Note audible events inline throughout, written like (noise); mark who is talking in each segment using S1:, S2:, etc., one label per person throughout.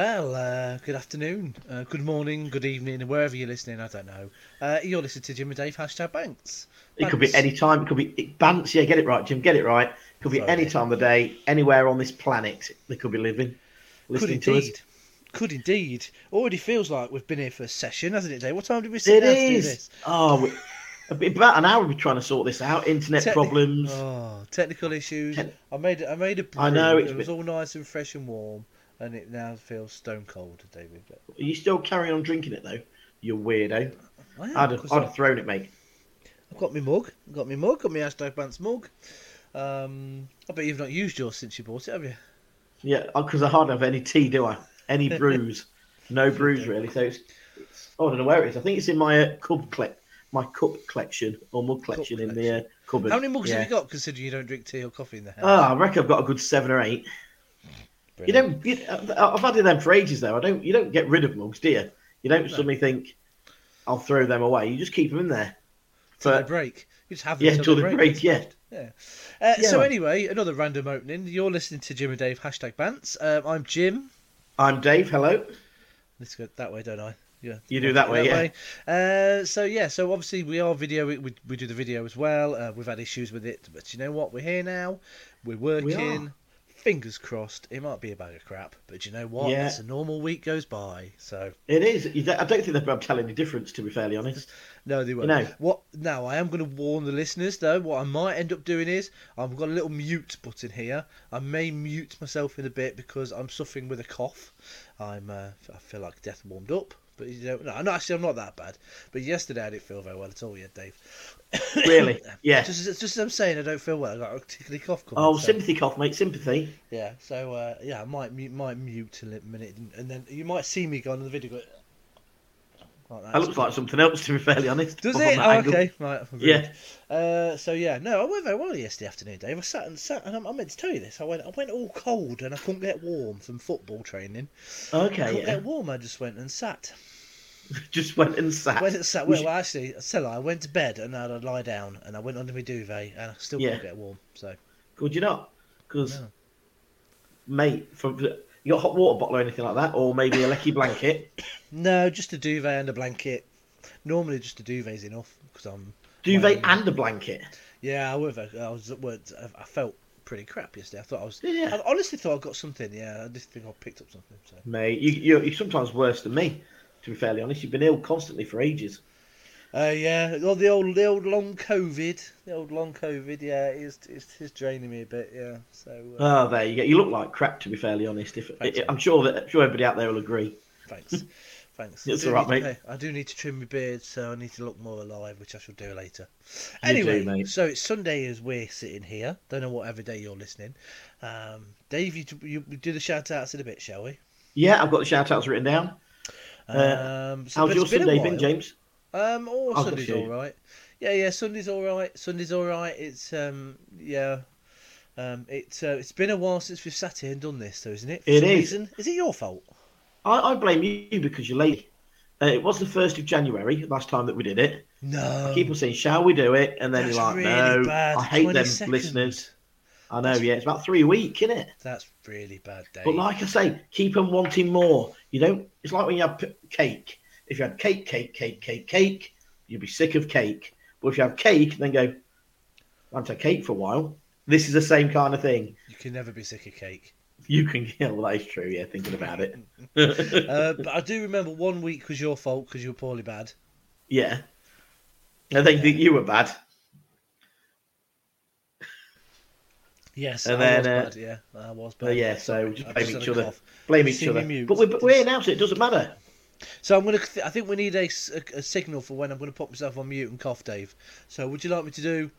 S1: Well, uh, good afternoon, uh, good morning, good evening, wherever you're listening. I don't know. Uh, you're listening to Jim and Dave hashtag Banks.
S2: It could be any time. It could be it, Bants. Yeah, get it right, Jim. Get it right. It could be
S1: Sorry.
S2: any time of the day, anywhere on this planet. They could be living,
S1: Could
S2: listening to us.
S1: indeed. Could indeed. Already feels like we've been here for a session, hasn't it, Dave? What time did we sit
S2: It
S1: down to do
S2: is.
S1: this?
S2: Oh, we- about an hour we've been trying to sort this out. Internet
S1: Techni-
S2: problems.
S1: Oh, technical issues. I made I made a brew.
S2: I know, it's
S1: It was
S2: been-
S1: all nice and fresh and warm, and it now feels stone cold, David. But
S2: Are you still carrying on drinking it though? You weirdo.
S1: Am,
S2: I'd have, I'd have thrown it, mate.
S1: I've got my mug. I've got my mug. Got my hashtag Bants mug. Um, I bet you've not used yours since you bought it, have you?
S2: Yeah, because I hardly have any tea, do I? Any (laughs) brews? no brews really. So it's, it's I don't know where it is. I think it's in my uh, cup cle- my cup collection or mug collection in the uh, cupboard.
S1: How many mugs
S2: yeah.
S1: have you got? Considering you don't drink tea or coffee in the house.
S2: Oh, I reckon I've got a good seven or eight. You don't. You, I've had them for ages though. I don't. You don't get rid of mugs, do you? You don't suddenly think, "I'll throw them away." You just keep them in there.
S1: Till they break. You just have them
S2: yeah,
S1: till
S2: till
S1: they break.
S2: break. Yeah.
S1: Yeah. Uh,
S2: Yeah.
S1: So anyway, another random opening. You're listening to Jim and Dave hashtag Bants. Um, I'm Jim.
S2: I'm Dave. Hello.
S1: Let's go that way, don't I? Yeah.
S2: You do that way, yeah.
S1: Uh, so yeah, so obviously we are video. We, we do the video as well. Uh, we've had issues with it, but you know what? We're here now. We're working. Fingers crossed. It might be a bag of crap, but you know what?
S2: Yeah.
S1: As a normal week goes by, so
S2: It is. I don't think they'll tell any difference. To be fairly honest.
S1: No, they won't.
S2: know.
S1: What? Now, I am going to warn the listeners, though. What I might end up doing is I've got a little mute button here. I may mute myself in a bit because I'm suffering with a cough. I'm. Uh, I feel like death warmed up, but you don't. No, no, actually, I'm not that bad. But yesterday I didn't feel very well at all yet, Dave. (laughs)
S2: Really? Yeah.
S1: Just, as- just as I'm saying, I don't feel well. I got a tickly cough coming.
S2: Oh,
S1: so-
S2: sympathy cough, mate. Sympathy.
S1: Yeah. So uh, yeah, I might mute, might mute in a minute, and then you might see me go on the video. Go, like that.
S2: That looks like something else. To be fairly honest.
S1: Does it? Oh, okay, right.
S2: Yeah.
S1: Uh, so yeah, no, I went very well yesterday afternoon, Dave. I sat and sat, and I, I meant to tell you this. I went, I went all cold, and I couldn't get warm from football training. I
S2: Okay.
S1: couldn't
S2: Yeah.
S1: get warm. I just went and sat. (laughs)
S2: Just went and sat.
S1: Went and sat. Well, actually, I said I went to bed and I'd lie down, and I went under my duvet, and I still
S2: Yeah.
S1: couldn't get warm. So
S2: Could you not? Because,
S1: No.
S2: mate, from you got a hot water bottle or anything like that, or maybe a lecky blanket, (coughs)
S1: no, just a duvet and a blanket. Normally, just a duvet's enough because I'm.
S2: duvet and a blanket.
S1: Yeah, however, I was at work. I felt pretty crap yesterday. I thought I was.
S2: Yeah.
S1: I honestly thought I got something. Yeah, I just think I picked up something. So.
S2: Mate, you, you're, you're sometimes worse than me. To be fairly honest, you've been ill constantly for ages.
S1: Uh, yeah, well, the old, the old long COVID, the old long COVID. Yeah, it is, it's, it's draining me a bit. Yeah, so uh,
S2: Oh, there you go. You look like crap. To be fairly honest, if I'm sure that I'm sure everybody out there will agree.
S1: thanks, (laughs) thanks.
S2: It's all right,
S1: need
S2: mate.
S1: I do need to trim my beard, so I need to look more alive, which I shall do later. Anyway,
S2: do, mate.
S1: so it's Sunday as we're sitting here. Don't know whatever day you're listening. Um, Dave, you, you do the shout outs in a bit, shall we?
S2: Yeah, I've got the shout outs written down. Uh,
S1: Um, so,
S2: How's your Sunday been, James?
S1: Um, oh,
S2: got
S1: Sunday's all right. Yeah, yeah, Sunday's all right. Sunday's all right. It's um, yeah, um, it's uh, it's been a while since we've sat here and done this, though, isn't it? For
S2: It is.
S1: Reason? Is it your fault?
S2: I, I blame you because you're late. Uh, it was the first of January last time that we did it.
S1: No.
S2: I keep on saying, "Shall we do it?" And then
S1: That's
S2: you're like,
S1: really
S2: "No."
S1: bad.
S2: I hate
S1: 20
S2: them listeners. I know, yeah, it's about three a week, isn't it?
S1: That's really bad, Dave.
S2: But like I say, keep them wanting more. You don't. It's like when you have p- cake. If you had cake, cake, cake, cake, cake, you'd be sick of cake. But if you have cake, then go. I haven't had cake for a while. This is the same kind of thing.
S1: you can never be sick of cake.
S2: You can. (laughs) Yeah, well, that is true. Yeah, thinking about it. (laughs)
S1: uh, (laughs) but I do remember one week was your fault because you were poorly bad.
S2: yeah. I think that you were bad.
S1: Yes,
S2: And
S1: I was
S2: then, uh,
S1: bad. Yeah, I was
S2: Uh,
S1: bad.
S2: yeah, so just
S1: I've
S2: blame
S1: just
S2: each other.
S1: cough.
S2: Blame each other.
S1: mute.
S2: But we're, we're now, so it doesn't matter.
S1: So I'm gonna. I think we need a a signal for when I'm gonna put myself on mute and cough, Dave. So would you like me to do?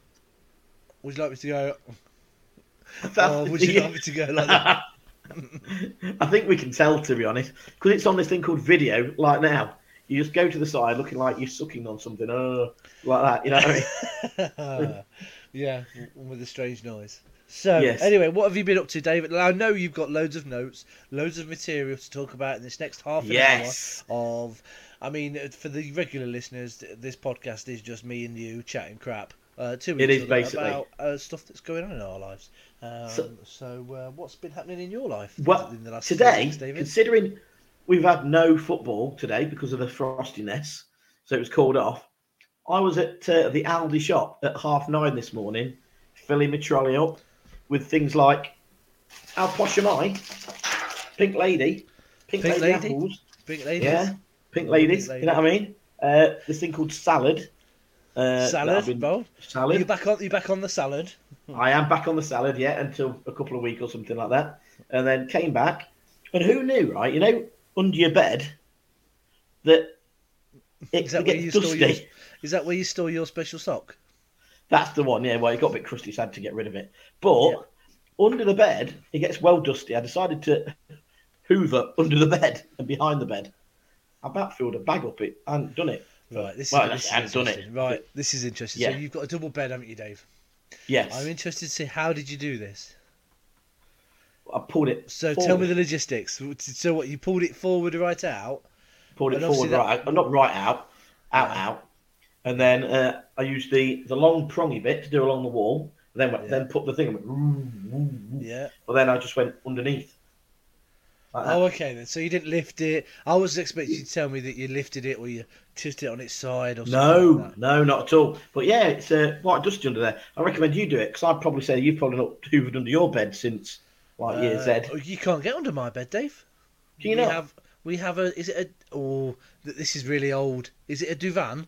S1: Would you like me to go? (laughs) Or would you like me to go like that? (laughs)
S2: I think we can tell, to be honest, because it's on this thing called video. Like now, you just go to the side, looking like you're sucking on something, oh, like that. You know what I mean? (laughs)
S1: yeah, with a strange noise. So
S2: Yes.
S1: anyway, what have you been up to, David? I know you've got loads of notes, loads of material to talk about in this next half an
S2: Yes.
S1: hour of. I mean, for the regular listeners, this podcast is just me and you chatting crap uh, to
S2: It
S1: each
S2: is
S1: other
S2: basically.
S1: about uh, stuff that's going on in our lives. Um, so,
S2: So-
S1: uh, what's been happening in your life?
S2: Well,
S1: in the last
S2: today,
S1: weeks, David?
S2: considering we've had no football today because of the frostiness, so it was called off. I was at uh, the Aldi shop at half nine this morning, filling my trolley up with things like how posh am I? Pink lady, pink,
S1: Pink
S2: lady,
S1: lady?
S2: apples,
S1: Big ladies.
S2: yeah, pink ladies.
S1: lady.
S2: You know what I mean? Uh, this thing called salad. Uh,
S1: Salad,
S2: been- salad.
S1: you back on? You back on the salad?
S2: I am back on the salad, yeah, until a couple of weeks or something like that. And then came back. And who knew, right? You know, under your bed, that it
S1: Is that where
S2: gets
S1: you store
S2: dusty.
S1: your? Is that where you store your special sock?
S2: That's the one, yeah. Well, it got a bit crusty, so I had to get rid of it. But under the bed, it gets well dusty. I decided to (laughs) hoover under the bed (laughs) and behind the bed. I about filled a bag up it and done it.
S1: Right. This
S2: Well,
S1: is, this is
S2: done it,
S1: interesting. Right. This is interesting.
S2: Yeah.
S1: So you've got a double bed, haven't you, Dave?
S2: Yes.
S1: I'm interested to see how did you do this.
S2: I pulled it.
S1: So
S2: forward,
S1: tell me the logistics. So what? You pulled it forward right out.
S2: pulled it forward
S1: that-
S2: right, out, not right out, out, out, and then uh, I used the the long prongy bit to do along the wall. And Then went,
S1: Yeah.
S2: then put the thing. and went, "Ooh, ooh, ooh."
S1: Yeah.
S2: But then I just went underneath. Like.
S1: Oh, okay then. So you didn't lift it. I was expecting you to tell me that you lifted it or you tipped it on its side or something.
S2: no,
S1: like
S2: no, not at all. But yeah, it's uh, quite dusty under there. I recommend you do it because I'd probably say you've probably not hoovered under your bed since like years
S1: Uh,
S2: Ed.
S1: oh, You can't get under my bed, Dave.
S2: Do you
S1: we
S2: know?
S1: have we have a is it a oh this is really old. Is it a divan?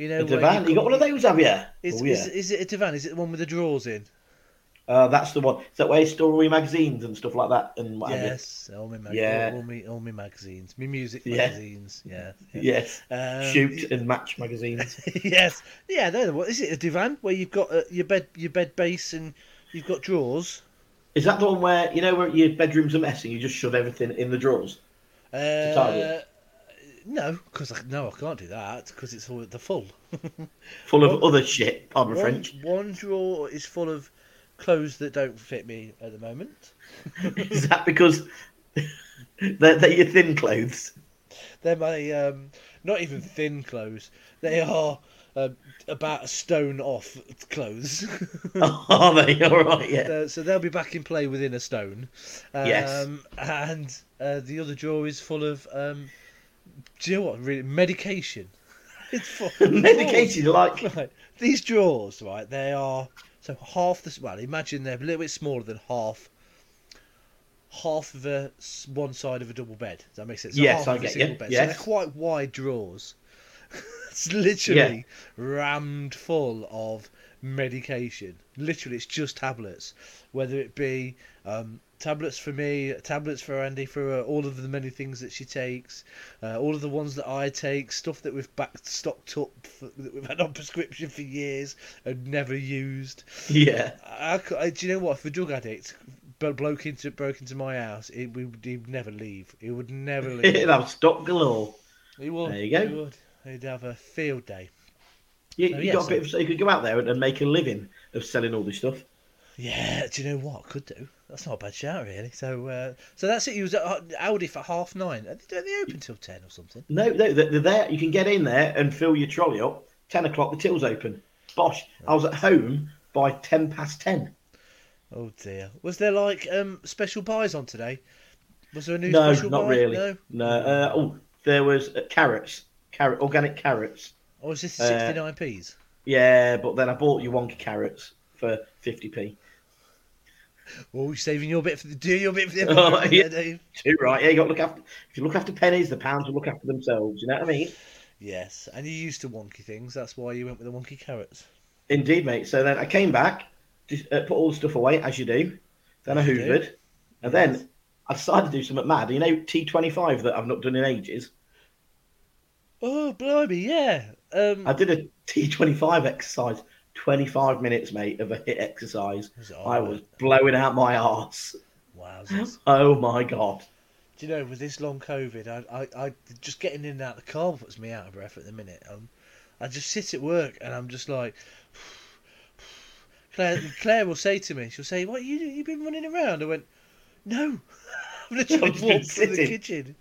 S1: You know,
S2: A divan? You got one of those, have you?
S1: Is,
S2: oh, yeah.
S1: is, is it a divan? Is it the one with the drawers in?
S2: Uh, that's the one. Is that where you store all your magazines and stuff like that? And what have you?
S1: Yes, all my mag-
S2: Yeah.
S1: all, my all my magazines, my music
S2: Yeah.
S1: magazines. Yeah, yeah.
S2: Yes.
S1: Um,
S2: Shoot and match magazines. (laughs)
S1: yes, yeah. They're the what is it? A divan where you've got uh, your bed, your bed base, and you've got drawers.
S2: Is that the one where you know where your bedroom's a mess and you just shove everything in the drawers?
S1: Uh,
S2: target?
S1: No, because no, I can't do that because it's all the full. (laughs)
S2: Full of
S1: Well,
S2: other shit, pardon
S1: one,
S2: French.
S1: one drawer is full of clothes that don't fit me at the moment. (laughs)
S2: Is that because they're, they're your thin clothes?
S1: They're my um, not even thin clothes. They are um, about a stone off clothes. (laughs)
S2: Are they? All right, yeah.
S1: Uh, so they'll be back in play within a stone. Um,
S2: Yes.
S1: And uh, the other drawer is full of, um, do you know what? Really, medication. (laughs) It's full. (laughs)
S2: Medicated, like
S1: Right. These drawers, right? They are so half the well. Imagine they're a little bit smaller than half. Half of a s- one side of a double bed. Does that make sense? So
S2: Yes, I get
S1: single
S2: you.
S1: bed. So
S2: Yes.
S1: they're quite wide drawers. (laughs) it's literally rammed full of medication. Literally, it's just tablets. Whether it be um, tablets for me, tablets for Andy, for uh, all of the many things that she takes, uh, all of the ones that I take, stuff that we've back stocked up for, that we've had on (laughs) prescription for years and never used.
S2: yeah.
S1: I, I- do you know what? If a drug addict but bloke into broke into my house, it would he'd never leave. He would never (laughs) leave.
S2: It'd have stock galore.
S1: he would.
S2: There you go.
S1: He would. He'd have a field day.
S2: You,
S1: Oh,
S2: you
S1: yeah,
S2: got
S1: so-
S2: a bit of, so you could go out there and, and make a living of selling all this stuff.
S1: Yeah, do you know what? Could do. That's not a bad shout, really. So, uh, so that's it. He was at uh, Aldi for half nine. Are they, they open till ten or something?
S2: No, no, they're they're there. You can get in there and fill your trolley up. Ten o'clock, the till's open. Bosh! I was at home by ten past ten.
S1: Oh dear. Was there like um special buys on today? Was there a new
S2: No,
S1: special
S2: not
S1: buy?
S2: really.
S1: No.
S2: No. Uh, oh, there was uh, carrots, carrot, organic carrots.
S1: Or was this
S2: Uh,
S1: sixty nine p's?
S2: Yeah, but then I bought you wonky carrots for fifty p.
S1: Oh, you're saving your bit for the do your bit for the (laughs)
S2: Oh, yeah.
S1: Dave.
S2: Too right. Yeah, you got to look after. If you look after pennies, the pounds will look after themselves. You know what I mean?
S1: Yes, and you're used to wonky things. That's why you went with the wonky carrots.
S2: Indeed, mate. So then I came back, just, uh, put all the stuff away as you do. Then I
S1: As do.
S2: hoovered, and then I decided to do something mad. You know, T twenty five that I've not done in ages.
S1: Oh, blimey, yeah. Um,
S2: I did a T twenty five exercise, twenty five minutes, mate, of a HIIT exercise.
S1: Was
S2: I was blowing out my arse.
S1: Wowzers.
S2: Oh my god!
S1: Do you know, with this long COVID, I, I, I just getting in and out of the car puts me out of breath at the minute. Um, I just sit at work and I'm just like, (sighs) Claire, Claire will say to me, she'll say, "What you you been running around?" I went, "No, (laughs) I've literally
S2: I've just been
S1: walked through the kitchen,"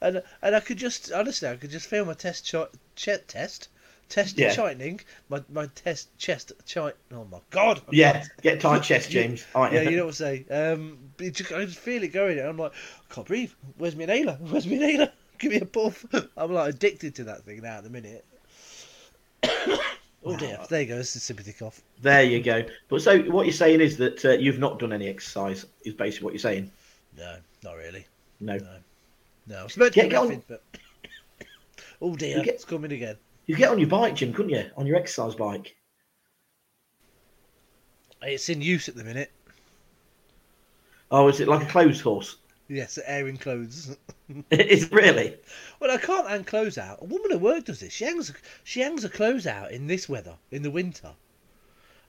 S1: and and I could just honestly, I could just feel my test shot, ch- test Test
S2: Yeah.
S1: tightening. My my test chest tight. Oh my god.
S2: Yeah, get tight (laughs) chest, James.
S1: Yeah, you know what I'm saying. Um, just, I just feel it going. and I'm like, I can't breathe. Where's my inhaler? (laughs) Where's my inhaler? (laughs) Give me a puff. I'm like addicted to that thing now at the minute. (coughs) oh dear. There you go. This is sympathy cough.
S2: There you go. But so what you're saying is that uh, you've not done any exercise. Is basically what you're saying.
S1: No, not really.
S2: No.
S1: No. No. I was meant to
S2: Get- get on-
S1: nothing, but (coughs) oh dear,
S2: get-
S1: it's coming again.
S2: You get on your bike, Jim, couldn't you? On your exercise bike.
S1: It's in use at the minute.
S2: Oh, is it like a clothes horse?
S1: Yes, airing clothes.
S2: it (laughs) is really?
S1: Well, I can't hang clothes out. A woman at work does this. She hangs she hangs her clothes out in this weather, in the winter.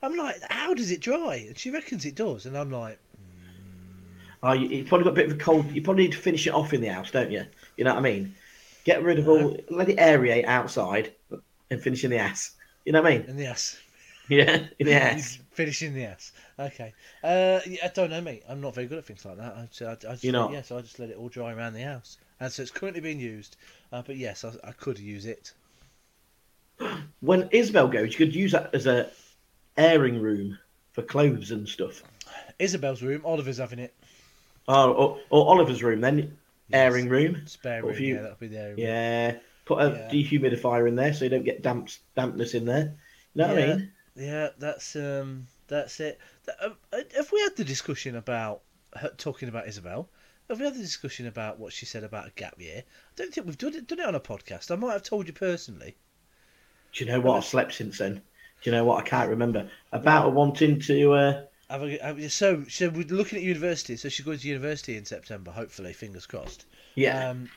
S1: I'm like, how does it dry? And she reckons it does, and I'm like, hmm.
S2: Oh, you, you've probably got a bit of a cold. You probably need to finish it off in the house, don't you? You know what I mean? Get rid of all. Let it aerate outside and finish in the ass. You know what I mean?
S1: in the ass.
S2: Yeah, in the ass. (laughs)
S1: Finishing the ass. Okay. Uh, I don't know, mate. I'm not very good at things like that. I, so I, I just,
S2: You're not?
S1: Yes, I just let it all dry around the house, and so it's currently being used. Uh, but yes, I, I could use it. (gasps)
S2: When Isabel goes, you could use that as a airing room for clothes and stuff.
S1: Isabel's room. Oliver's having it.
S2: Oh, or, or Oliver's room then, airing room.
S1: Spare room.
S2: you-
S1: Yeah, that'll be the airing room.
S2: Yeah, put a
S1: Yeah.
S2: dehumidifier in there so you don't get damp dampness in there. You know what I
S1: Yeah.
S2: mean?
S1: Yeah, that's um, that's it. Um, uh, Have we had the discussion about talking about Isabel? Have we had the discussion about what she said about a gap year? I don't think we've done it, done it on a podcast. I might have told you personally.
S2: Do you know what? I've slept since then. Do you know what? I can't remember about wanting to. Uh,
S1: Have I, have you- so, so we're looking at university. So she's going to university in September. Hopefully, fingers crossed.
S2: yeah,
S1: Um,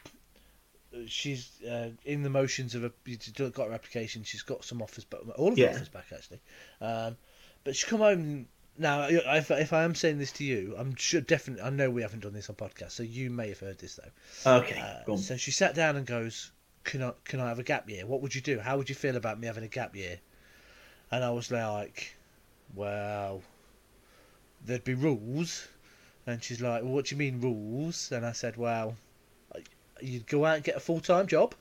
S1: she's uh, in the motions of a. She's got her application. She's got some offers, but all of her
S2: Yeah.
S1: offers back actually. Um, but she come home now. If, if I am saying this to you, I'm sure definitely. I know we haven't done this on podcast, so you may have heard this though.
S2: okay.
S1: Uh, so she sat down and goes, "Can I can I have a gap year? What would you do? How would you feel about me having a gap year?" And I was like, "Well, there'd be rules." And she's like, well, "What do you mean rules?" And I said, "Well, you'd go out and get a full time job,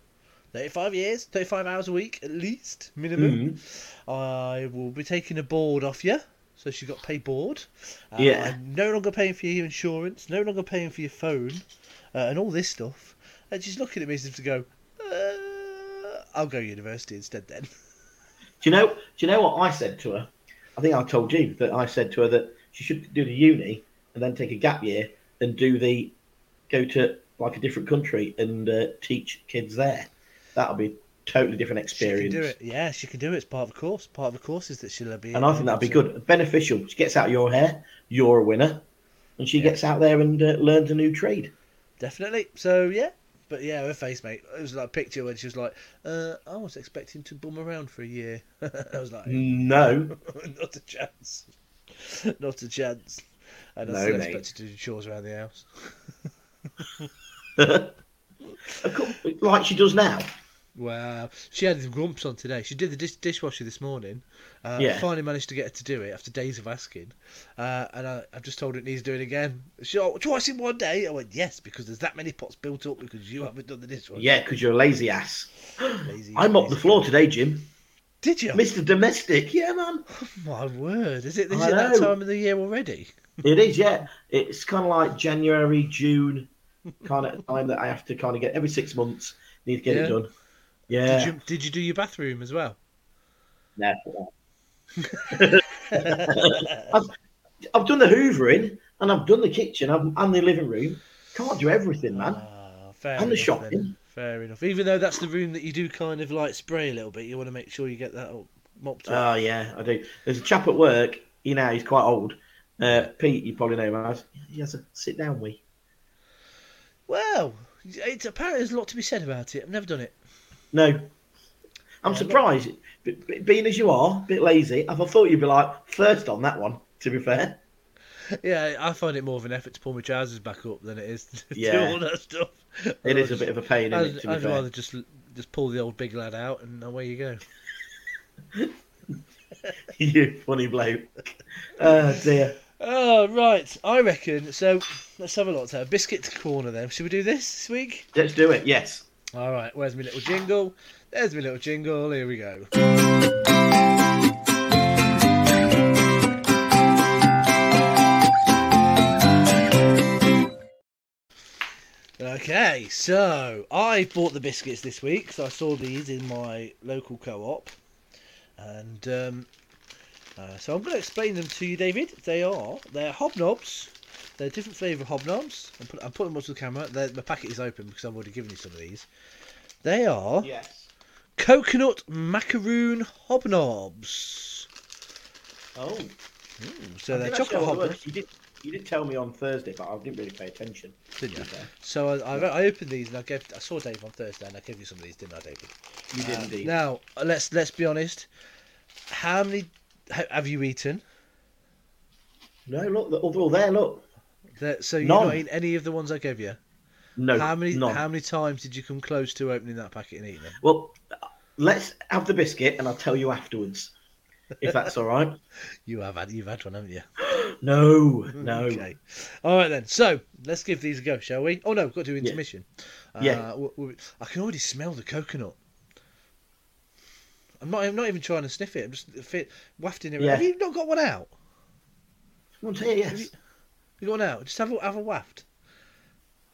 S1: thirty-five years, thirty-five hours a week at least minimum.
S2: Mhm.
S1: I will be taking a board off you." So she got paid board. Uh,
S2: Yeah.
S1: I'm no longer paying for your insurance, no longer paying for your phone, uh, and all this stuff. And she's looking at me as if to go, uh, I'll go university instead then.
S2: Do you know? Do you know what I said to her? I think I told you that I said to her that she should do the uni and then take a gap year and do the go to like a different country and uh, teach kids there. That'll be a totally different
S1: She can
S2: experience.
S1: do it. Yeah, she can do it. It's part of the course. Part of the course is that she'll be.
S2: And I think that'd be good, beneficial. She gets out your hair, you're a winner, and she
S1: Yeah.
S2: gets out there and uh, learns a new trade.
S1: Definitely. So yeah. But yeah, her face, mate. It was like a picture when she was like, uh, "I was expecting to bum around for a year." (laughs) I was like,
S2: No, (laughs)
S1: "Not a chance, (laughs) not a chance." And I
S2: No,
S1: still
S2: mate.
S1: expected to do chores around the house. (laughs)
S2: Like she does now.
S1: Wow, she had the grumps on today. She did the dish- dishwasher this morning. Uh,
S2: Yeah.
S1: Finally managed to get her to do it after days of asking. Uh, and I, I've just told her it needs doing again. She, oh, twice in one day. I went, yes, because there's that many pots built up because you haven't done the dishwasher.
S2: Yeah, because you're a lazy ass.
S1: Lazy,
S2: I mopped the floor today, Jim.
S1: Did you?
S2: Mr. Domestic, yeah, man. (laughs)
S1: My word, is it? Is
S2: I
S1: it that time of the year already? (laughs)
S2: It is, yeah. It's kind of like January, June, kind of (laughs) time that I have to kind of get every six months. Need to get
S1: Yeah.
S2: it done. Yeah.
S1: Did you Did you do your bathroom as well?
S2: No. I've, I've done the hoovering and I've done the kitchen I've, and the living room. Can't do everything, man.
S1: Ah, fair
S2: And the shopping.
S1: then. Fair enough. Even though that's the room that you do kind of like spray a little bit, you want to make sure you get that all mopped up.
S2: Oh yeah, I do. There's a chap at work. You know, he's quite old. Uh, Pete, you probably know him as. He has a sit down we.
S1: Well, it's apparently there's a lot to be said about it. I've never done it.
S2: No, I'm
S1: Yeah,
S2: surprised. Being as you are, a bit lazy, I thought you'd be like first on that one. To be fair,
S1: Yeah, I find it more of an effort to pull my trousers back up than it is (laughs) to do
S2: Yeah.
S1: all that stuff.
S2: it is a bit of a pain,
S1: I'd,
S2: it?
S1: I'd rather just just pull the old big lad out and away you go. (laughs)
S2: you funny bloke. Oh dear.
S1: Oh right, I reckon. So let's have a look. So biscuit to corner then. Should we do this this week?
S2: Let's do it. Yes.
S1: All right, where's my little jingle? There's my little jingle. Here we go. Okay, so I bought the biscuits this week. So I saw these in my local co-op, and um, uh, so I'm going to explain them to you, David. They are they're hobnobs. They're different flavour hobnobs. I'm, put, I'm putting them onto the camera. They're, the packet is open because I've already given you some of these. They are
S2: Yes.
S1: coconut macaroon hobnobs.
S2: Oh.
S1: So
S2: I
S1: they're chocolate
S2: have a look.
S1: hobnobs,
S2: You did. You did tell me on Thursday, but I didn't really pay attention.
S1: didn't you?
S2: to be fair.
S1: So I, I, I opened these and I gave I saw Dave on Thursday and I gave you some of these, didn't I, David?
S2: You did
S1: Uh,
S2: indeed.
S1: Now let's let's be honest. How many have you eaten?
S2: No, look. the- Although there, look.
S1: That, so you've not eaten any of the ones I gave you.
S2: No.
S1: how many
S2: None.
S1: how many times did you come close to opening that packet and eating them?
S2: Well, let's have the biscuit, and I'll tell you afterwards, if that's all right. (laughs)
S1: You have had you've had one, haven't you?
S2: No, no.
S1: Okay. All right then. So let's give these a go, shall we? Oh no, we've got to do intermission.
S2: Yeah.
S1: Uh, w- w- I can already smell the coconut. I'm not. I'm not even trying to sniff it. I'm just fit, wafting it. around.
S2: Yeah.
S1: Have you not got one out?
S2: Someone say yes.
S1: You got one out? Just have a have a waft.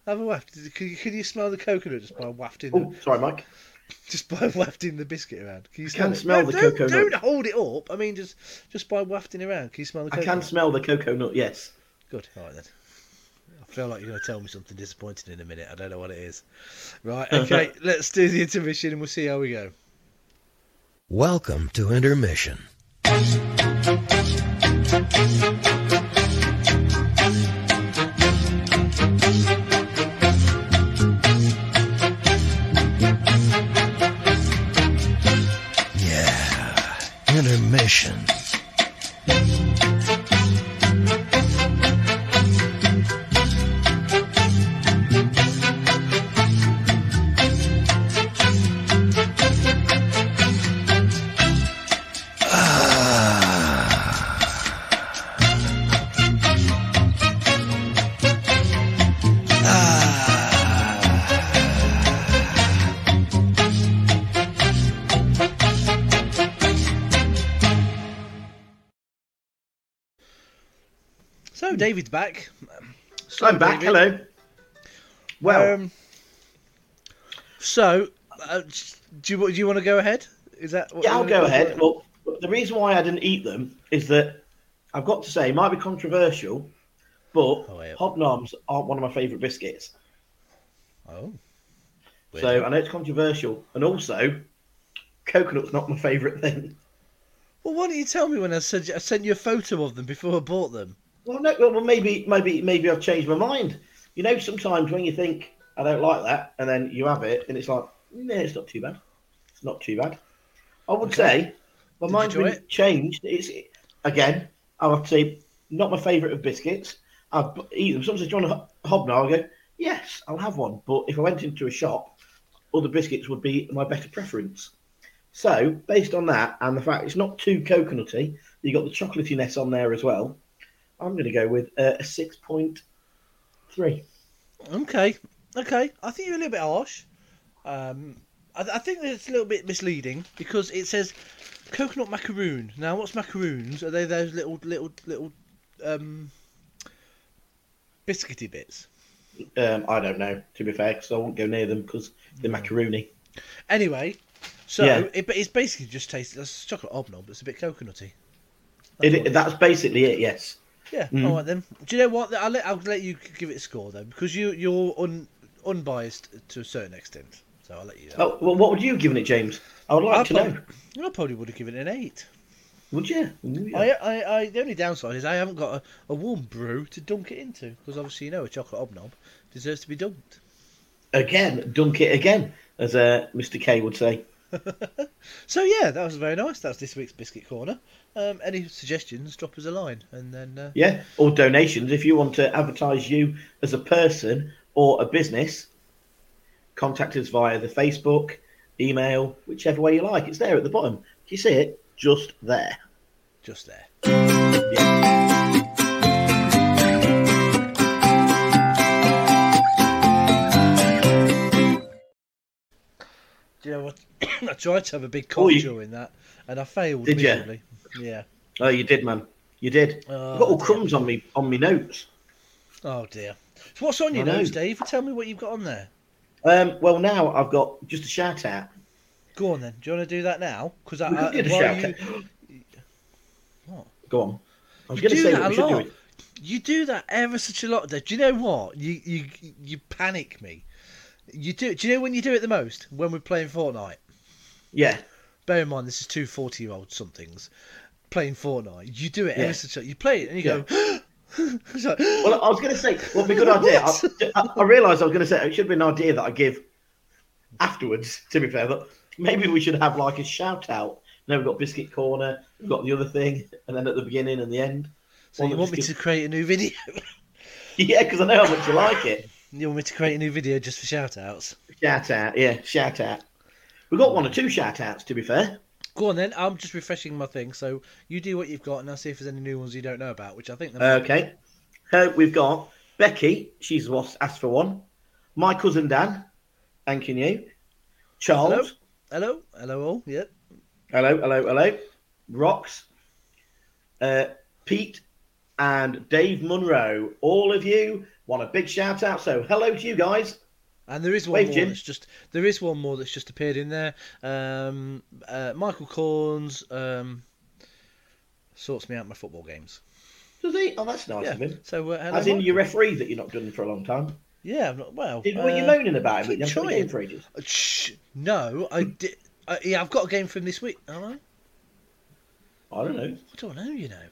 S1: Have a waft. Can you, can you smell the coconut just by wafting?
S2: Oh,
S1: The,
S2: sorry, Mike.
S1: Just by (laughs) wafting the biscuit around. Can you
S2: I
S1: smell
S2: can
S1: it?
S2: smell
S1: No,
S2: the
S1: don't,
S2: coconut.
S1: Don't hold it up. I mean, just just by wafting around. Can you smell the cocoa?
S2: I
S1: coconut?
S2: can smell the cocoa nut. Yes.
S1: Good. All right then. I feel like you're going to tell me something disappointing in a minute. I don't know what it is. Right. (laughs) Okay. let's do the intermission and we'll see how we go.
S3: Welcome to intermission. Intermission.
S1: David's back. So,
S2: I'm back.
S1: David,
S2: Hello. Well,
S1: Um, so, uh, do you do you want to go ahead? Is that? what
S2: yeah, I'll go ahead. Well, the reason why I didn't eat them is that I've got to say, it might be controversial, but
S1: Oh, yeah.
S2: hobnobs aren't one of my favourite biscuits.
S1: Oh. Weird.
S2: So I know it's controversial, and also, coconut's not my favourite thing.
S1: well, why don't you tell me when I said I sent you a photo of them before I bought them?
S2: Well, no, well, maybe, maybe, maybe I've changed my mind. You know, sometimes when you think I don't like that, and then you have it, and it's like, no, it's not too bad. It's not too bad. I would
S1: Okay.
S2: say my
S1: Did
S2: mind's been
S1: it?
S2: changed. It's again, I would say not my favourite of biscuits. I eat them. Someone says, "Do you want a hobnob?" I go, "Yes, I'll have one." But if I went into a shop, other biscuits would be my better preference. So, based on that and the fact it's not too coconutty, you got the chocolatiness on there as well. I'm going to go with uh, a six point three.
S1: Okay, okay. I think you're a little bit harsh. Um, I, I think it's a little bit misleading because it says coconut macaroon. Now, what's macaroons? Are they those little, little, little um, biscuity bits?
S2: Um, I don't know, to be fair, because I won't go near them because they're macaroni.
S1: Anyway, so
S2: Yeah.
S1: it, it's basically just tastes. It's chocolate hobnob. It's a bit coconutty.
S2: It, it- that's basically it. Yes.
S1: Yeah.
S2: Mm.
S1: All right then. Do you know what? I'll let I'll let you give it a score then because you you're un, unbiased to a certain extent. So I'll let you.
S2: Oh, well, what would you have given it, James? I would like
S1: I
S2: to
S1: prob-
S2: know.
S1: I probably would have given it an eight.
S2: Would you? Ooh, yeah.
S1: I, I, I, the only downside is I haven't got a, a warm brew to dunk it into because obviously you know a chocolate obnob deserves to be dunked.
S2: Again, dunk it again, as uh, Mr. K would say. (laughs)
S1: So yeah, that was very nice. That's this week's biscuit corner. Um, any suggestions? Drop us a line, and then uh,
S2: Yeah, or donations. If you want to advertise you as a person or a business, contact us via the Facebook, email, whichever way you like. It's there at the bottom. Do you see it? Just there.
S1: just there. I, (coughs) I tried to have a big
S2: Oh,
S1: cough
S2: you-
S1: during that, and I failed
S2: Did
S1: miserably. Yeah.
S2: Oh, you did, man. You did.
S1: Oh,
S2: I've got all
S1: dear.
S2: crumbs on me on me notes.
S1: Oh dear. So what's on your notes, Dave? Tell me what you've got on there.
S2: Um, well, now I've got just a shout out.
S1: Go on then. Do you want to do that now? Because I, I
S2: get a shout
S1: you,
S2: out. (gasps)
S1: What?
S2: Go on. I was going to say
S1: that
S2: that we should do it.
S1: you do that ever such a lot. Dave. Do you know what? You you you panic me. You do. Do you know when you do it the most? When we're playing Fortnite.
S2: Yeah.
S1: Bear in mind, this is two 40 year old somethings playing Fortnite. You do it
S2: Yeah.
S1: ever such a. You play it and you go. (gasps) It's like, (gasps)
S2: Well, I was going to say, well, be a good (laughs) idea. I? I, I realised I was going to say it should be an idea that I give afterwards. To be fair, but maybe we should have like a shout out. Now we've got biscuit corner, we've got the other thing, and then at the beginning and the end.
S1: so you want me to create a new video? (laughs)
S2: Yeah, because I know how much you like it.
S1: You want me to create a new video just for shout outs?
S2: Shout out, yeah, shout out. We've got one or two shout outs, to be fair.
S1: Go on then. I'm just refreshing my thing. So you do what you've got, and I'll see if there's any new ones you don't know about. Which I think. there might be.
S2: Okay. Uh, we've got Becky, she's what's asked for one. My cousin Dan, thanking you. Charles,
S1: Hello, hello Hello all. Yep.
S2: hello, hello, hello. Rox, uh, Pete, and Dave Munro. All of you want a big shout out. So hello to you guys.
S1: And there is one more
S2: Jim.
S1: that's just there is one more that's just appeared in there. Um, uh, Michael Corns um, sorts me out my football games.
S2: Does he? Oh, that's nice
S1: Yeah.
S2: of him.
S1: So uh,
S2: As in
S1: Michael.
S2: your referee that you're not done for a long time.
S1: yeah, I'm not well.
S2: Did, were you
S1: uh,
S2: moaning about him? that
S1: keep
S2: You haven't got a
S1: trying.
S2: for ages?
S1: uh, Shh, no, I did. Uh, yeah, I've got a game for him this week. Am I?
S2: I don't know.
S1: I don't know. You know.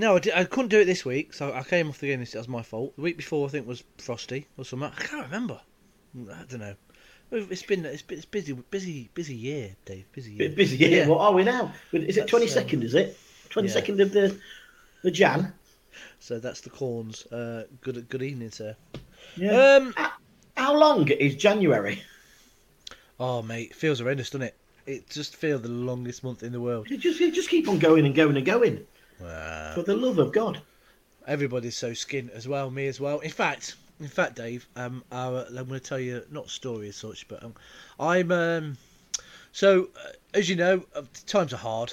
S1: No, I, di- I couldn't do it this week, so I came off the game. This that was my fault. The week before, I think was Frosty or something. I can't remember. I don't know. It's been it's, been, it's busy, busy, busy year, Dave. Busy year.
S2: Busy. Yeah.
S1: Yeah.
S2: What are we now? Is it twenty second? Is it twenty second of the the Jan?
S1: So that's the corns. Uh, good good evening, sir.
S2: Yeah.
S1: Um.
S2: How long is January?
S1: Oh, mate, it feels horrendous, doesn't it? It just feels the longest month in the world.
S2: You just you just keep on going and going and going.
S1: Wow.
S2: For the love of God.
S1: Everybody's so skint as well. Me as well. In fact, in fact, Dave, um, our, I'm going to tell you not story as such, but um, I'm um, so uh, as you know, uh, times are hard.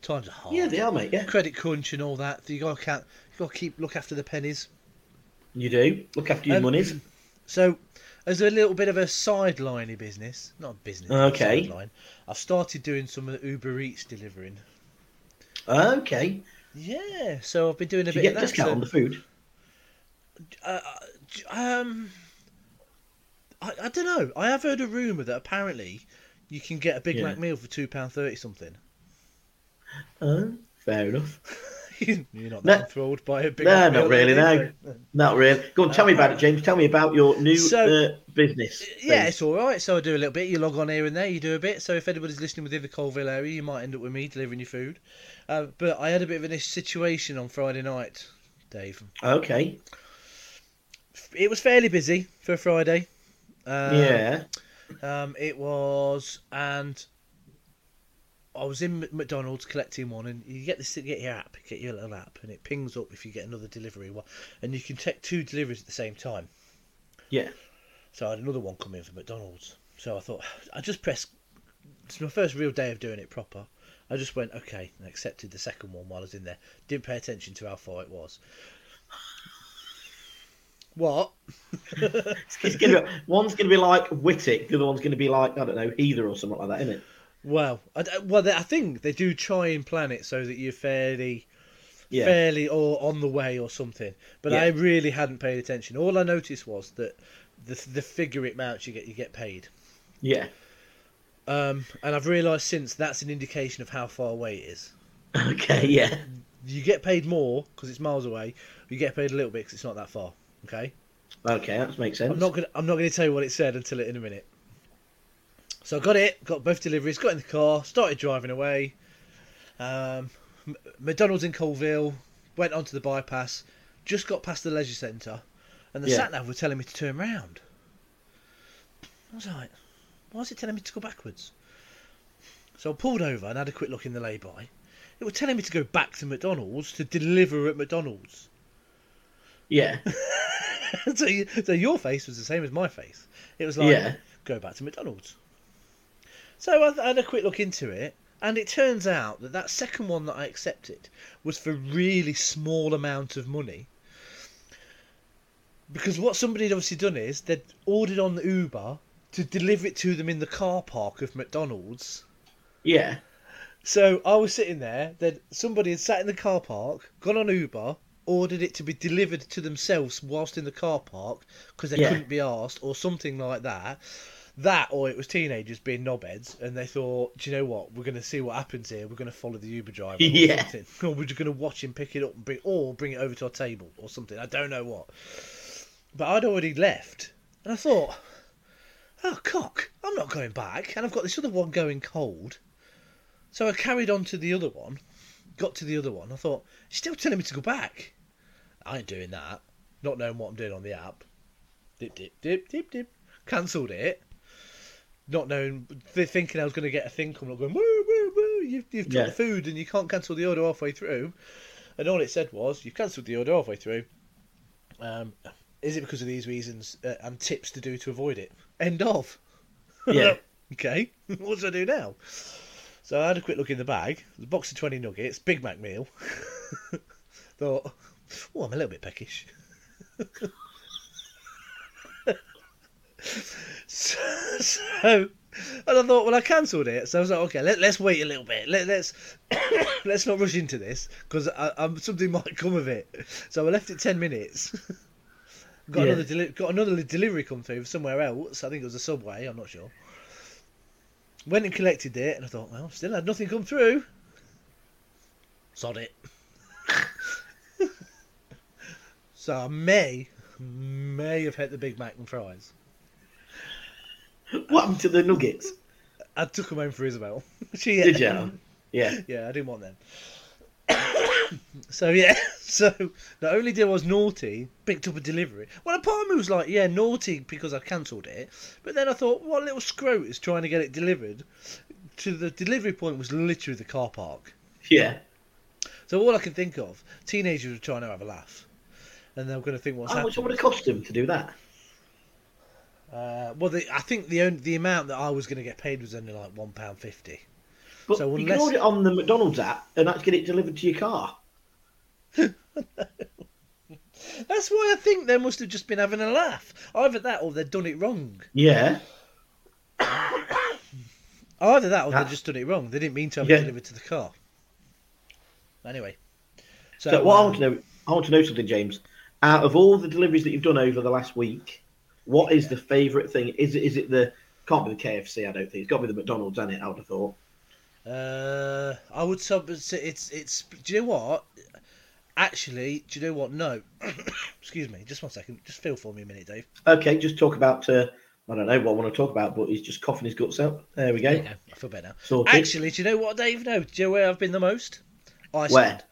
S1: Times are hard.
S2: Yeah, they are, mate. Yeah,
S1: Credit crunch and all that. You got to count. You got to keep look after the pennies.
S2: you do. Look after your
S1: Um,
S2: monies.
S1: So, as a little bit of a sideliney business, not a business,
S2: Okay.
S1: sideline, I've started doing some of the Uber Eats delivering.
S2: Okay.
S1: Yeah, so I've been doing a
S2: Do you
S1: bit
S2: get
S1: of that.
S2: discount
S1: so-
S2: on the food?
S1: uh, um, I, I don't know. I have heard a rumor that apparently you can get a Big
S2: Yeah.
S1: Mac meal for two pound thirty something.
S2: Oh, fair enough. (laughs)
S1: You're not
S2: No.
S1: that enthralled by a Big
S2: No, not really, no. Not really. Go on, tell me about it, James. Tell me about your new
S1: So-
S2: uh, business.
S1: Yeah, it's all right. So I do a little bit. You log on here and there. You do a bit. So if anybody's listening within the Coalville area, you might end up with me delivering your food. Uh, but I had a bit of a situation on Friday night, Dave.
S2: Okay.
S1: It was fairly busy for a Friday. Um,
S2: yeah.
S1: Um, it was, and I was in McDonald's collecting one, and you get this, you get your app, you get your little app, and it pings up if you get another delivery, one, and you can take two deliveries at the same time.
S2: Yeah.
S1: So I had another one come in for McDonald's. So I thought (sighs) I just pressed. It's my first real day of doing it proper. I just went okay and accepted the second one while I was in there. Didn't pay attention to how far it was. (sighs) What? (laughs)
S2: It's gonna be, one's going to be like Whitwick, the other one's going to be like, I don't know, Heather or something like that, isn't it?
S1: Well, I, well, I think they do try and plan it so that you're fairly,
S2: Yeah.
S1: fairly or on the way or something. But
S2: Yeah.
S1: I really hadn't paid attention. All I noticed was that the the figure it mounts, you get you get paid.
S2: Yeah.
S1: Um, and I've realised since that's an indication of how far away it is.
S2: Okay, yeah.
S1: You get paid more because it's miles away. You get paid a little bit because it's not that far. Okay.
S2: Okay, that makes sense.
S1: I'm not gonna I'm not gonna tell you what it said until it in a minute. So I got it, got both deliveries, got in the car, started driving away. Um, McDonald's in Coalville, went onto the bypass, just got past the leisure centre, and the
S2: Yeah.
S1: sat nav were telling me to turn round. I was like, why is it telling me to go backwards? So I pulled over and had a quick look in the lay-by. It was telling me to go back to McDonald's to deliver at McDonald's.
S2: Yeah. (laughs)
S1: so, you, so your face was the same as my face. It was like,
S2: Yeah.
S1: go back to McDonald's. So I, I had a quick look into it, and it turns out that that second one that I accepted was for really small amount of money. Because what somebody had obviously done is they'd ordered on the Uber to deliver it to them in the car park of McDonald's.
S2: Yeah.
S1: So I was sitting there, then somebody had sat in the car park, gone on Uber, ordered it to be delivered to themselves whilst in the car park because they
S2: Yeah.
S1: couldn't be asked, or something like that. That, or it was teenagers being knobheads, and they thought, do you know what? We're going to see what happens here. We're going to follow the Uber driver, or (laughs)
S2: Yeah.
S1: something, (laughs) or we're just going to watch him pick it up and bring, or bring it over to our table, or something. I don't know what. But I'd already left, and I thought, oh cock, I'm not going back, and I've got this other one going cold. So I carried on to the other one, got to the other one. I thought, "You're still telling me to go back. I ain't doing that. Not knowing what I'm doing on the app. Dip, dip, dip, dip, dip. Cancelled it. Not knowing, th- thinking I was going to get a thing coming up going, woo, woo, woo, you've, you've took
S2: Yeah.
S1: the food and you can't cancel the order halfway through. And all it said was, you've cancelled the order halfway through. Um, is it because of these reasons uh, and tips to do to avoid it? End of.
S2: Yeah. (laughs)
S1: okay, (laughs) what do I do now? So I had a quick look in the bag. The box of 20 nuggets, Big Mac meal. (laughs) Thought, oh, I'm a little bit peckish. So, so, and I thought, well, I cancelled it. So I was like, okay, let, let's wait a little bit. Let, let's (coughs) let's not rush into this because something might come of it. So I left it 10 minutes. (laughs) got
S2: Yeah.
S1: another deli- got another delivery come through somewhere else. I think it was a subway. I'm not sure. Went and collected it, and I thought, well, still had nothing come through. Sod it. (laughs) so I may, may have had the Big Mac and fries.
S2: What happened to the nuggets?
S1: I took them home for Isabel. (laughs) she
S2: Did you? Yeah.
S1: Yeah, I didn't want them. (coughs) so yeah, (laughs) so not only did I was naughty, picked up a delivery. Well, a part of me was like, yeah, naughty because I cancelled it. But then I thought, what little scrote is trying to get it delivered? To the delivery point was literally the car park.
S2: Yeah.
S1: So all I can think of, teenagers were trying to have a laugh, and they were going to think what's
S2: How much
S1: happening.
S2: would it cost them to do that?
S1: Uh, well, the, I think the only, the amount that I was going to get paid was only like one pound fifty.
S2: But
S1: So
S2: you
S1: unless-
S2: can order it on the McDonald's app and actually get it delivered to your car. (laughs)
S1: That's why I think they must have just been having a laugh. Either that, or they'd done it wrong.
S2: Yeah. (coughs)
S1: Either that, or
S2: That-
S1: they'd just done it wrong. They didn't mean to have
S2: Yeah.
S1: it delivered to the car. Anyway, so,
S2: So, what I
S1: uh,
S2: want to know, I want to know something, James. Out of all the deliveries that you've done over the last week, what is the favourite thing? Is it is it the can't be the KFC? I don't think it's got to be the McDonald's, hasn't it? I would have thought.
S1: Uh, I would sub. It's, it's. Do you know what? Actually, do you know what? No. (coughs) Excuse me. Just one second. Just feel for me a minute, Dave.
S2: Okay, just talk about. Uh, I don't know what I want to talk about, but he's just coughing his guts out. There we go.
S1: Go. I feel better now.
S2: Sorted.
S1: Actually, do you know what, Dave? No. Do you know where I've been the most? Iceland.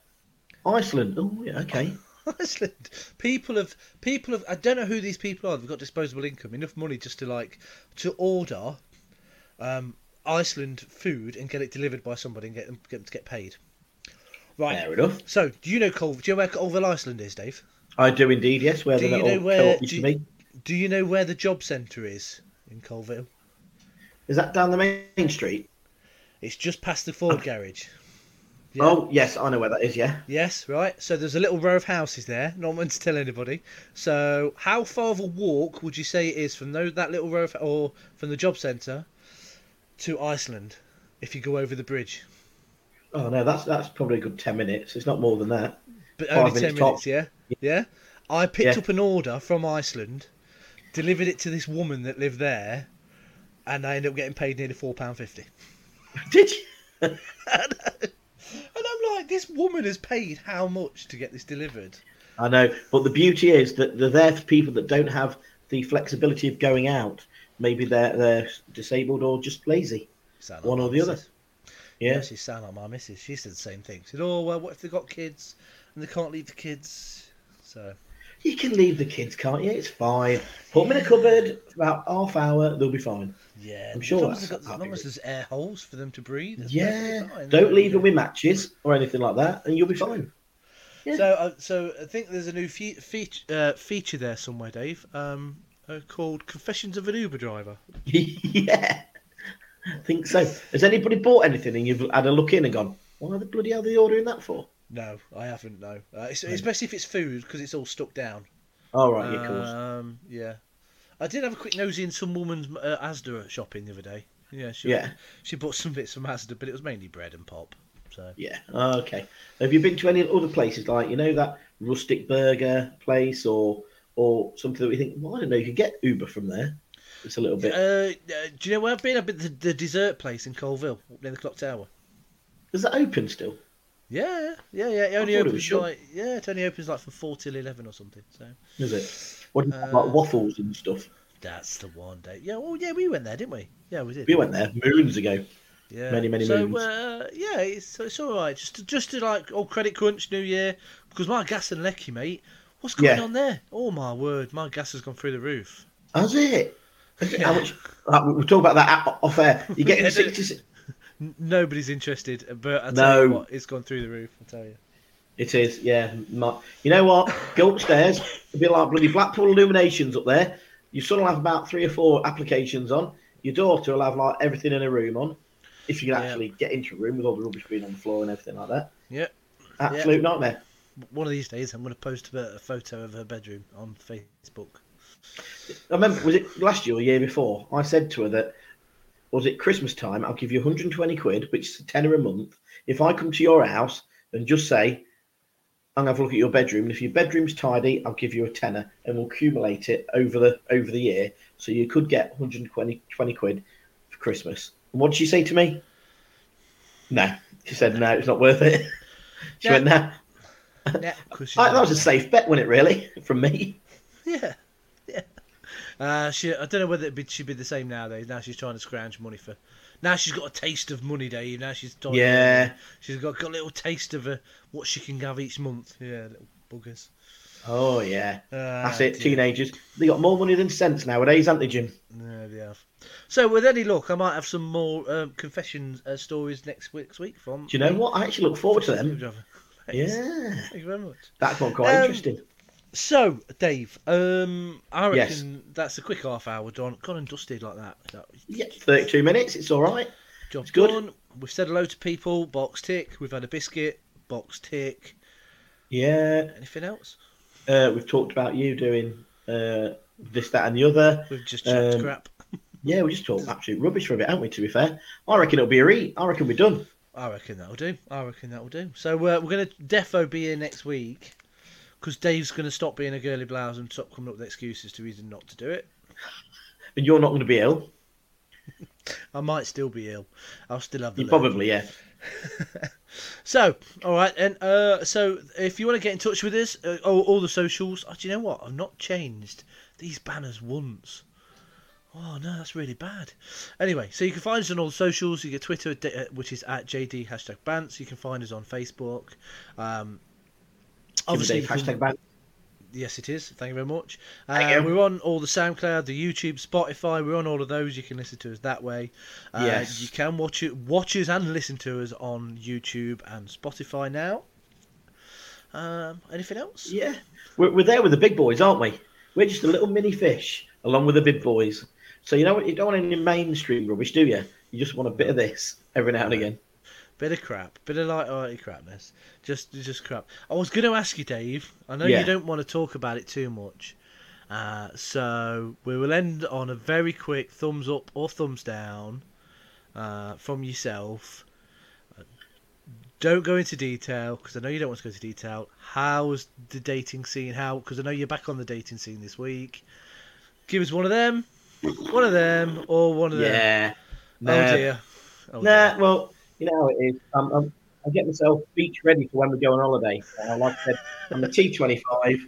S2: Where? Iceland. Oh, yeah, okay.
S1: Iceland. People have people have. I don't know who these people are. They've got disposable income, enough money just to like to order um, Iceland food and get it delivered by somebody and get them get them to get paid. Right.
S2: Fair enough.
S1: So, do you know Col? Do you know where Coalville Iceland is, Dave?
S2: I do indeed. Yes, where
S1: Do
S2: the
S1: you know where- do you-. Do you know where the job centre is in Coalville?
S2: Is that down the main street?
S1: It's just past the Ford garage. Yeah.
S2: Oh, yes, I know where that is. Yeah.
S1: Yes, right. So there's a little row of houses there. Not meant to tell anybody. So how far of a walk would you say it is from those, that little row of, or from the job centre to Iceland if you go over the bridge?
S2: Oh no, that's that's probably a good ten minutes. It's not more than that.
S1: But
S2: Five
S1: only ten
S2: minutes
S1: minutes,
S2: tops.
S1: yeah. Yeah. I picked
S2: Yeah.
S1: up an order from Iceland, delivered it to this woman that lived there, and I ended up getting paid nearly four pound fifty. (laughs)
S2: Did you? (laughs) (laughs)
S1: And I'm like, this woman has paid how much to get this delivered?
S2: I know, but the beauty is that they're there for people that don't have the flexibility of going out. Maybe they're they're disabled or just lazy.
S1: Sound
S2: One or the other. Yeah.
S1: Yeah, she sound like my missus. She said the same thing. She said, "Oh well, what if they've got kids and they can't leave the kids?" So
S2: You can leave the kids, can't you? It's fine. Put them in a cupboard for about half hour. They'll be fine.
S1: Yeah,
S2: I'm sure
S1: as long, as,
S2: that's
S1: they've got, as long as there's air holes for them to breathe. it's
S2: Yeah.
S1: perfectly.
S2: Don't leave them with matches or anything like that, and you'll be fine. Yeah.
S1: So, uh, so I think there's a new fe- feature uh, feature there somewhere, Dave. Um, uh, called Confessions of an Uber Driver. (laughs)
S2: yeah, I think so. Has anybody bought anything and you've had a look in and gone, why the bloody hell are they ordering that for?
S1: No, I haven't. No, uh, it's, especially if it's food because it's all stuck down.
S2: Oh, right, yeah, of course.
S1: Um, yeah. I did have a quick nosy in some woman's uh, Asda shopping the other day. Yeah, she,
S2: Yeah.
S1: She bought some bits from Asda, but it was mainly bread and pop. So
S2: Yeah, oh, okay. Have you been to any other places like, you know, that rustic burger place or or something that we think, well, I don't know, you could get Uber from there? It's a little bit.
S1: Uh, uh, do you know where I've been? I've been to the, the dessert place in Coalville, near the clock tower.
S2: Is that open still?
S1: Yeah, yeah, yeah. It only
S2: thought it
S1: opens like yeah, it only opens like from four till eleven or something. So
S2: Is it? What do you
S1: Uh,
S2: like waffles and stuff?
S1: that's the one day. Yeah, well, yeah, we went there, didn't we? Yeah, we did.
S2: We went there moons ago.
S1: Yeah.
S2: many, many
S1: so,
S2: moons.
S1: uh, yeah, it's, so it's all right. Just to, just to like, oh, credit crunch, New Year, because my gas and lecky, mate. What's going
S2: Yeah.
S1: on there? Oh my word, my gas has gone through the roof.
S2: Has it? How much? Like, we'll talk about that off air. You're (laughs) getting
S1: Yeah,
S2: 60.
S1: Nobody's interested, but I tell you
S2: No.
S1: what, it's gone through the roof. I tell you.
S2: It is, yeah. You know what? Go upstairs. It'll be like bloody Blackpool Illuminations up there. Your son will have about three or four applications on. Your daughter will have like everything in a room on. If you can
S1: Yeah.
S2: actually get into a room with all the rubbish being on the floor and everything like that.
S1: Yeah.
S2: Absolute nightmare.
S1: One of these days, I'm going to post a, a photo of her bedroom on Facebook.
S2: I remember, was it last year or year before? I said to her that, was it Christmas time? I'll give you 120 quid, which is a tenner a month. If I come to your house and just say, I'm gonna have a look at your bedroom, and if your bedroom's tidy, I'll give you a tenner, and we'll accumulate it over the over the year. So you could get 120 20 quid for Christmas. And what did she say to me? No, she said no, it's not worth it. (laughs) She
S1: No.
S2: went no. (laughs) I- that was a safe bet, wasn't it? Really, from me. (laughs)
S1: Yeah, yeah. Uh, she, I don't know whether it'd be, she'd be the same nowadays. Now she's trying to scrounge money for. Now she's got a taste of money, Dave. Now she's trying
S2: Yeah.
S1: she's got, got a little taste of uh, what she can have each month. Yeah, little buggers.
S2: Oh yeah,
S1: Uh,
S2: that's it. Teenagers, they got more money than sense nowadays, haven't they, Jim?
S1: Yeah, they have. So with any luck, I might have some more um, confession uh, stories next week, next week from.
S2: Do you know what? I actually look forward to them. Yeah,
S1: Thank you very much.
S2: that's not quite
S1: Um,
S2: interesting.
S1: So, Dave, um, I
S2: Yes.
S1: reckon that's a quick half hour done, gone and dusted like that. that
S2: Yeah, thirty-two minutes. It's all right.
S1: Job
S2: It's good.
S1: done. We've said hello to people. Box tick. We've had a biscuit. Box tick.
S2: Yeah,
S1: Anything else?
S2: uh, we've talked about you doing uh, this, that, and the other.
S1: We've just chatted
S2: Um,
S1: crap.
S2: Yeah, we just talked absolute rubbish for a bit, haven't we? To be fair, I reckon it'll be a read. I reckon we're done.
S1: I reckon that'll do. I reckon that'll do. So uh, we're going to defo be here next week because Dave's going to stop being a girly blouse and stop coming up with excuses to reason not to do it. (laughs)
S2: And you're not going to be ill. (laughs)
S1: I might still be ill. I'll still have the
S2: You probably, yeah. (laughs)
S1: So, all right, and uh, so if you want to get in touch with us, uh, all, all the socials. Oh, do you know what? I've not changed these banners once. Oh no, that's really bad. Anyway, so you can find us on all the socials. You get Twitter, uh, which is at JD hashtag Bants. You can find us on Facebook. Um,
S2: Obviously, hashtag ban.
S1: Yes, it is. Thank you very much. Uh, we're on all the SoundCloud, the YouTube, Spotify. We're on all of those. You can listen to us that way. Uh,
S2: Yes.
S1: You can watch it, watch us and listen to us on YouTube and Spotify now. Um, anything else?
S2: Yeah, we're, we're there with the big boys, aren't we? We're just a little mini fish along with the big boys. So you know what? You don't want any mainstream rubbish, do you? You just want a bit of this every now and again.
S1: Bit of crap, bit of light-hearted crapness. Just, just crap. I was going to ask you, Dave. I know
S2: Yeah.
S1: you don't want to talk about it too much, uh, so we will end on a very quick thumbs up or thumbs down uh, from yourself. Don't go into detail because I know you don't want to go into detail. How's the dating scene? How? Because I know you're back on the dating scene this week. Give us one of them, one of them, or one of them.
S2: Yeah.
S1: Oh dear. Oh,
S2: Nah,
S1: dear.
S2: well, you know how it is. Um, um, I get myself beach ready for when we go on holiday. Uh, like I said, I'm a T25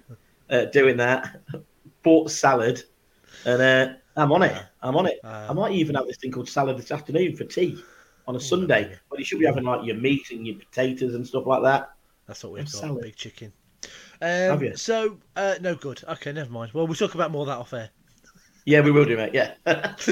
S2: uh, doing that. (laughs) Bought salad, and uh, I'm on it. I'm on it. I might even have this thing called salad this afternoon for tea on a Sunday.
S1: lovely.
S2: But you should be having like your meat and your potatoes and stuff like that.
S1: That's what we've
S2: And
S1: got.
S2: salad.
S1: Big chicken.
S2: Have
S1: Um,
S2: you?
S1: so uh, no good. Okay, never mind. Well, we'll talk about more of that off air.
S2: Yeah, we will do, mate. Yeah. (laughs)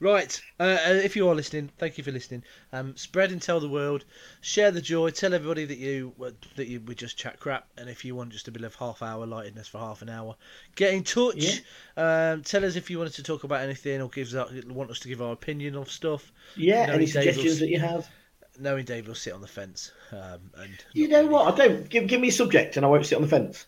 S1: Right. Uh, uh, if you are listening, thank you for listening. Um, spread and tell the world. Share the joy. Tell everybody that you uh, that you we just chat crap. And if you want just a bit of half hour lightness for half an hour, get in touch. Um, tell us if you wanted to talk about anything or gives us, want us to give our opinion of stuff.
S2: Yeah,
S1: No,
S2: any
S1: Dave
S2: suggestions that you have?
S1: Knowing Dave will sit on the fence. Um, and
S2: You know
S1: really.
S2: what? I don't give give me a subject and I won't sit on the fence.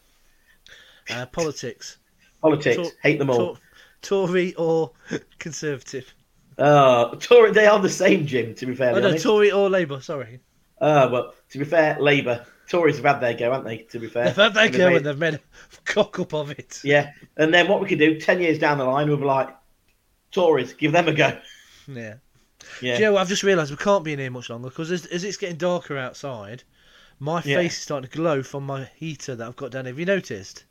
S1: Uh, politics.
S2: Politics,
S1: Tor-
S2: hate them all.
S1: Tor- Tory or (laughs) Conservative.
S2: Uh, Tory, they are the same, Jim. To be fair,
S1: Oh no, Tory or Labour. Sorry.
S2: Uh, well, to be fair, Labour, Tories have had their go, haven't they? To be fair,
S1: They've had their
S2: They've
S1: go
S2: made-
S1: and they've made a (laughs) cock up of it.
S2: Yeah, and then what we could do ten years down the line, we'll be like, Tories, give them a go. (laughs)
S1: Yeah.
S2: Yeah,
S1: Do you know? I've just realised we can't be in here much longer because as, as it's getting darker outside, my
S2: Yeah.
S1: face is starting to glow from my heater that I've got down here. Have you noticed?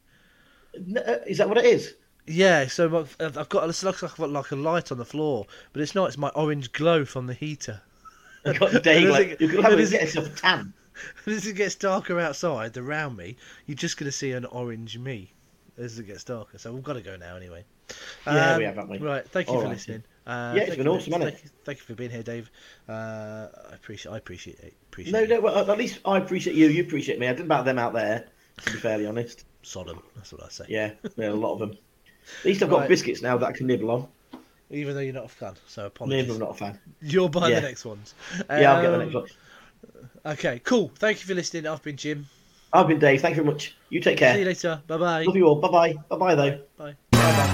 S2: N- uh, is that what it is?
S1: Yeah, so my, I've got it looks like I've got like a light on the floor, but it's not. It's my orange glow from the heater. (laughs)
S2: You've got day,
S1: And as
S2: like,
S1: it-
S2: you could have
S1: and
S2: a,
S1: as
S2: get yourself tan. (laughs)
S1: as it gets darker outside around me, you're just going to see an orange me as it gets darker. So we've got to go now anyway.
S2: Yeah,
S1: Um,
S2: we have, haven't we?
S1: Right, thank you
S2: All
S1: for
S2: right.
S1: listening. Uh,
S2: Yeah, it's
S1: thank
S2: been
S1: you-
S2: awesome, hasn't
S1: thank You, thank you for being here, Dave. Uh, I appreciate. I appreciate it. Appreciate
S2: No,
S1: it.
S2: no. Well, at least I appreciate you. You appreciate me. I didn't about them out there. To be fairly honest,
S1: Sodom. That's what I say.
S2: yeah, yeah, a lot of them. (laughs) At least I've got
S1: Right.
S2: biscuits now that I can nibble on.
S1: Even though you're not a fan, so apologies. Maybe.
S2: I'm not a fan.
S1: You'll buy
S2: Yeah.
S1: the next ones.
S2: Yeah, I'll get the
S1: Um,
S2: next one.
S1: Okay, cool. Thank you for listening. I've been Jim.
S2: I've been Dave. Thank you very much. You take care.
S1: See you later. Bye bye.
S2: Love you all. Bye bye. Bye bye though.
S1: Bye.
S2: Bye bye.